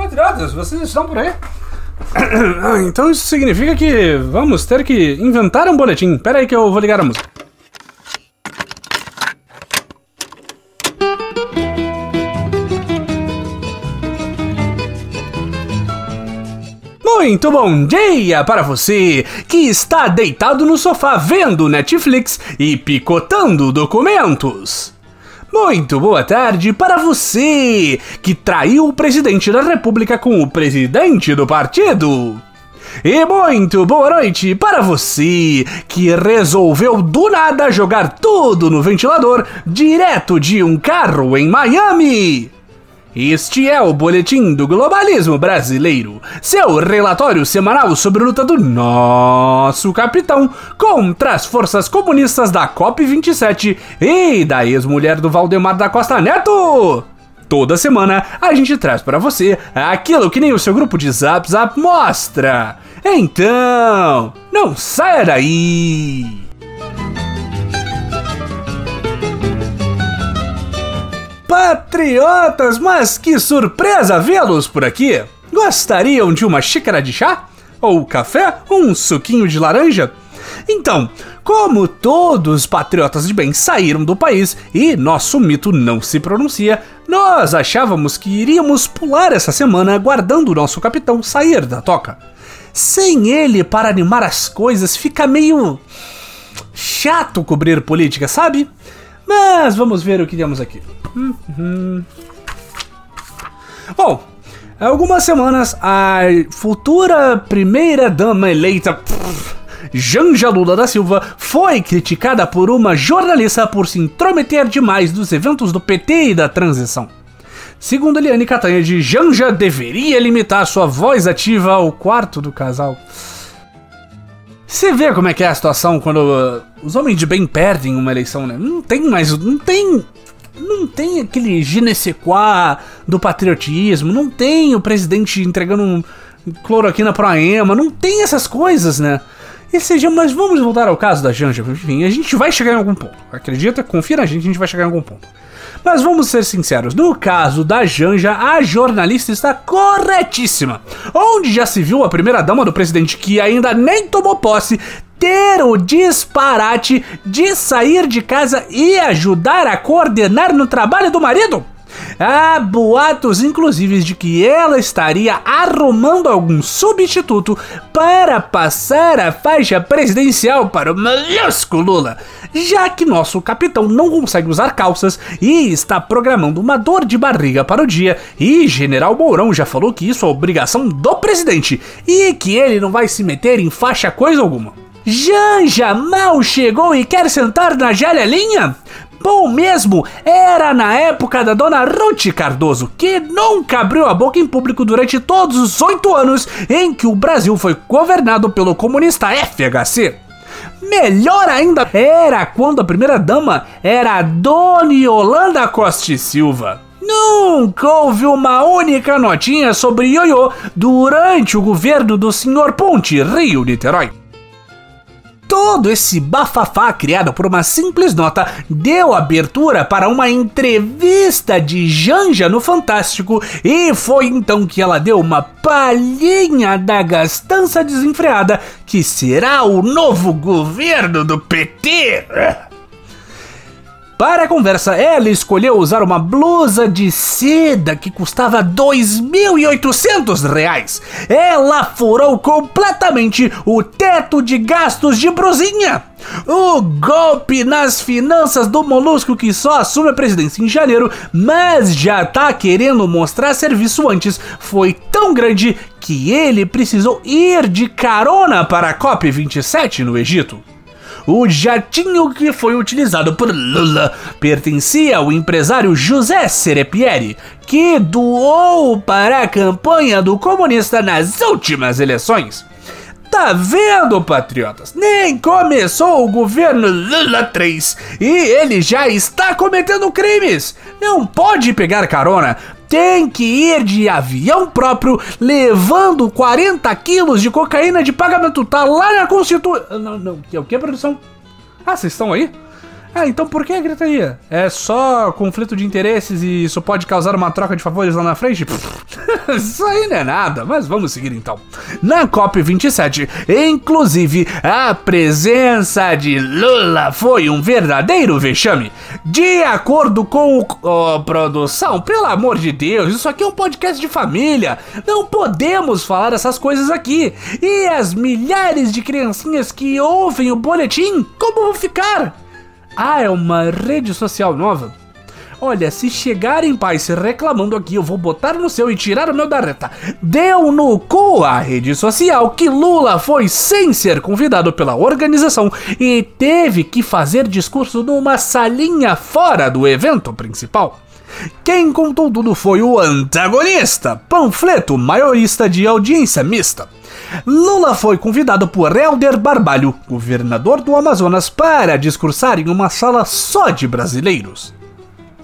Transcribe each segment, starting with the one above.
Patriotas, vocês estão por aí? Ah, então isso significa que vamos ter que inventar um boletim. Pera aí que eu vou ligar a música. Muito bom dia para você que está deitado no sofá vendo Netflix e picotando documentos. Muito boa tarde para você que traiu o presidente da República com o presidente do partido. E muito boa noite para você que resolveu do nada jogar tudo no ventilador direto de um carro em Miami. Este é o Boletim do Globalismo Brasileiro, seu relatório semanal sobre a luta do nosso capitão contra as forças comunistas da COP27 e da ex-mulher do Valdemar da Costa Neto. Toda semana a gente traz para você aquilo que nem o seu grupo de Zap Zap mostra. Então, não saia daí! Patriotas, mas que surpresa vê-los por aqui! Gostariam de uma xícara de chá? Ou café? Um suquinho de laranja? Então, como todos os patriotas de bem saíram do país e nosso mito não se pronuncia, nós achávamos que iríamos pular essa semana aguardando o nosso capitão sair da toca. Sem ele para animar as coisas, fica meio chato cobrir política, sabe? Mas vamos ver o que temos aqui. Uhum. Bom, há algumas semanas a futura primeira dama eleita. Janja Lula da Silva foi criticada por uma jornalista por se intrometer demais nos eventos do PT e da transição. Segundo Eliane Catanha, Janja deveria limitar sua voz ativa ao quarto do casal. Você vê como é que é a situação quando uh, os homens de bem perdem uma eleição, né? Não tem mais. Não tem não tem aquele je do patriotismo, não tem o presidente entregando um cloroquina pro AEMA, não tem essas coisas, né? E seja, mas vamos voltar ao caso da Janja. Enfim, a gente vai chegar em algum ponto. Acredita, confia na gente, a gente vai chegar em algum ponto. Mas vamos ser sinceros, no caso da Janja, a jornalista está corretíssima. Onde já se viu a primeira dama do presidente que ainda nem tomou posse ter o disparate de sair de casa e ajudar a coordenar no trabalho do marido? Há boatos, inclusive, de que ela estaria arrumando algum substituto para passar a faixa presidencial para o malusco Lula, já que nosso capitão não consegue usar calças e está programando uma dor de barriga para o dia. E General Mourão já falou que isso é obrigação do presidente e que ele não vai se meter em faixa coisa alguma. Janja mal chegou e quer sentar na janelinha? Bom mesmo era na época da dona Ruth Cardoso, que nunca abriu a boca em público durante todos os oito anos em que o Brasil foi governado pelo comunista FHC. Melhor ainda era quando a primeira dama era a Dona Yolanda Costa Silva. Nunca houve uma única notinha sobre ioiô durante o governo do Sr. Ponte Rio Niterói todo esse bafafá criado por uma simples nota deu abertura para uma entrevista de Janja no Fantástico e foi então que ela deu uma palhinha da gastança desenfreada que será o novo governo do PT. Para a conversa, ela escolheu usar uma blusa de seda que custava R$ 2.800. Ela furou completamente o teto de gastos de brusinha. O golpe nas finanças do Molusco que só assume a presidência em janeiro, mas já tá querendo mostrar serviço antes, foi tão grande que ele precisou ir de carona para a COP27 no Egito. O jatinho que foi utilizado por Lula pertencia ao empresário José Serepieri, que doou para a campanha do comunista nas últimas eleições. Tá vendo, patriotas? Nem começou o governo Lula 3 e ele já está cometendo crimes. Não pode pegar carona, tem que ir de avião próprio levando 40 quilos de cocaína de pagamento. Tá lá na Constituição. Não, não, que é o que, produção? Ah, vocês estão aí? Ah, então por que a gritaria? É só conflito de interesses e isso pode causar uma troca de favores lá na frente? isso aí não é nada, mas vamos seguir então. Na COP27, inclusive, a presença de Lula foi um verdadeiro vexame. De acordo com o. Oh, produção, pelo amor de Deus, isso aqui é um podcast de família. Não podemos falar essas coisas aqui. E as milhares de criancinhas que ouvem o boletim, como vão ficar? Ah, é uma rede social nova? Olha, se chegarem pais reclamando aqui, eu vou botar no seu e tirar o meu da reta. Deu no cu a rede social que Lula foi sem ser convidado pela organização e teve que fazer discurso numa salinha fora do evento principal. Quem contou tudo foi o antagonista, panfleto maiorista de audiência mista. Lula foi convidado por Helder Barbalho, governador do Amazonas, para discursar em uma sala só de brasileiros.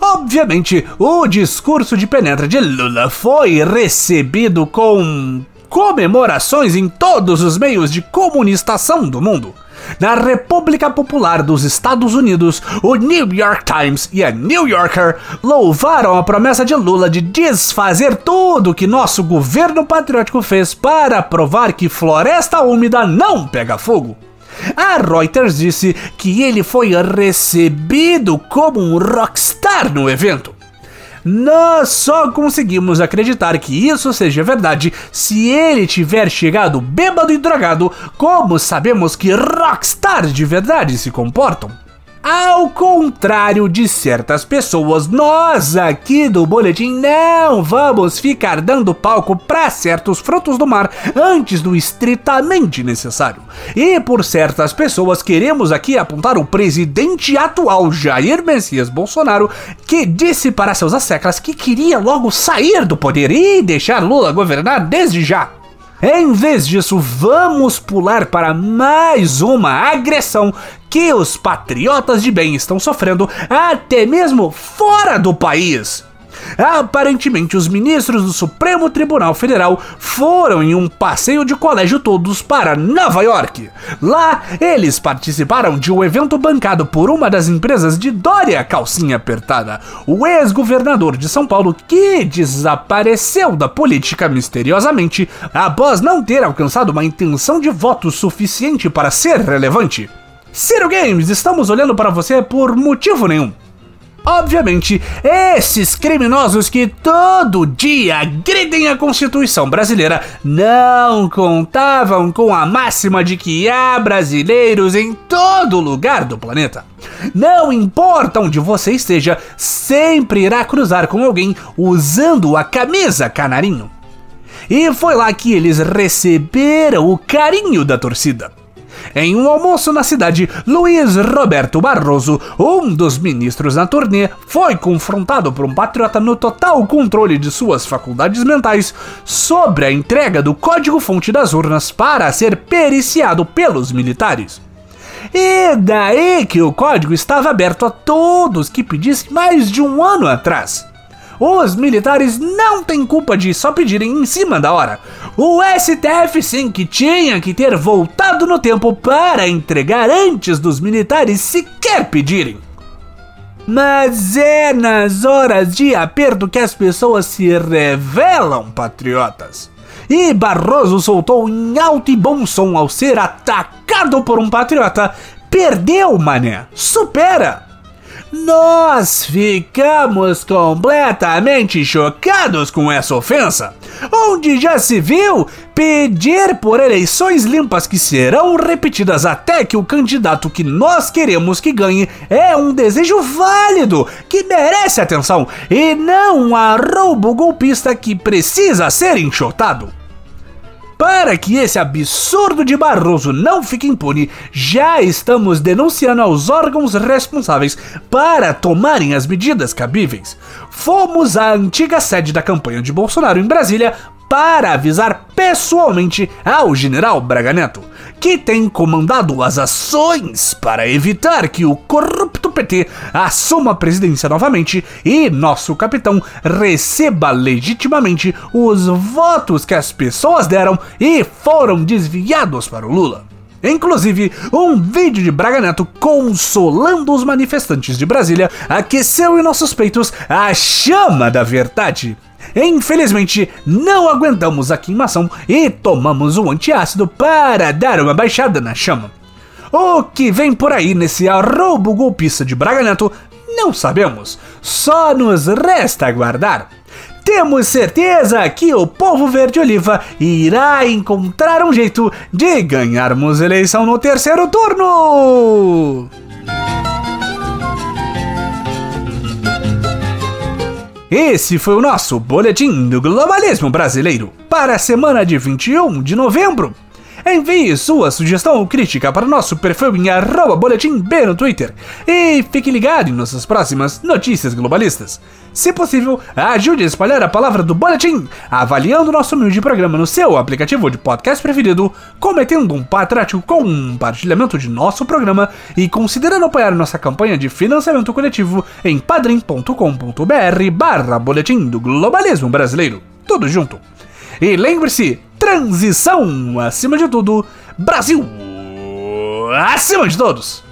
Obviamente, o discurso de penetra de Lula foi recebido com comemorações em todos os meios de comunicação do mundo. Na República Popular dos Estados Unidos, o New York Times e a New Yorker louvaram a promessa de Lula de desfazer tudo que nosso governo patriótico fez para provar que floresta úmida não pega fogo. A Reuters disse que ele foi recebido como um rockstar no evento. Nós só conseguimos acreditar que isso seja verdade se ele tiver chegado bêbado e drogado, como sabemos que rockstars de verdade se comportam. Ao contrário de certas pessoas, nós aqui do Boletim não vamos ficar dando palco para certos frutos do mar antes do estritamente necessário. E por certas pessoas, queremos aqui apontar o presidente atual Jair Messias Bolsonaro, que disse para seus asseclas que queria logo sair do poder e deixar Lula governar desde já. Em vez disso, vamos pular para mais uma agressão que os patriotas de bem estão sofrendo até mesmo fora do país. Aparentemente, os ministros do Supremo Tribunal Federal foram em um passeio de colégio todos para Nova York. Lá, eles participaram de um evento bancado por uma das empresas de Dória Calcinha Apertada, o ex-governador de São Paulo que desapareceu da política misteriosamente após não ter alcançado uma intenção de voto suficiente para ser relevante. Ciro Games, estamos olhando para você por motivo nenhum. Obviamente, esses criminosos que todo dia agridem a Constituição brasileira não contavam com a máxima de que há brasileiros em todo lugar do planeta. Não importa onde você esteja, sempre irá cruzar com alguém usando a camisa canarinho. E foi lá que eles receberam o carinho da torcida. Em um almoço na cidade, Luiz Roberto Barroso, um dos ministros na turnê, foi confrontado por um patriota no total controle de suas faculdades mentais sobre a entrega do código-fonte das urnas para ser periciado pelos militares. E daí que o código estava aberto a todos que pedissem mais de um ano atrás. Os militares não têm culpa de só pedirem em cima da hora. O STF sim que tinha que ter voltado no tempo para entregar antes dos militares sequer pedirem. Mas é nas horas de aperto que as pessoas se revelam patriotas. E Barroso soltou em alto e bom som ao ser atacado por um patriota. Perdeu, mané. Supera. Nós ficamos completamente chocados com essa ofensa, onde já se viu pedir por eleições limpas que serão repetidas até que o candidato que nós queremos que ganhe é um desejo válido, que merece atenção, e não um arrobo golpista que precisa ser enxotado. Para que esse absurdo de Barroso não fique impune, já estamos denunciando aos órgãos responsáveis para tomarem as medidas cabíveis. Fomos à antiga sede da campanha de Bolsonaro em Brasília para avisar pessoalmente ao general Braga Neto, que tem comandado as ações para evitar que o corrupto PT assuma a presidência novamente e nosso capitão receba legitimamente os votos que as pessoas deram e foram desviados para o Lula. Inclusive, um vídeo de Braga Neto consolando os manifestantes de Brasília aqueceu em nossos peitos a chama da verdade. Infelizmente, não aguentamos a queimação e tomamos um antiácido para dar uma baixada na chama. O que vem por aí nesse arrobo golpista de Braga Neto, não sabemos. Só nos resta aguardar. Temos certeza que o povo verde-oliva irá encontrar um jeito de ganharmos eleição no terceiro turno! Esse foi o nosso Boletim do Globalismo Brasileiro para a semana de 21 de novembro. Envie sua sugestão ou crítica para nosso perfil em arroba boletim B no Twitter. E fique ligado em nossas próximas notícias globalistas. Se possível, ajude a espalhar a palavra do boletim, avaliando nosso humilde programa no seu aplicativo de podcast preferido, cometendo um patriótico compartilhamento de nosso programa e considerando apoiar nossa campanha de financiamento coletivo em padrim.com.br barra boletim do globalismo brasileiro. Tudo junto. E lembre-se, transição acima de tudo, Brasil acima de todos!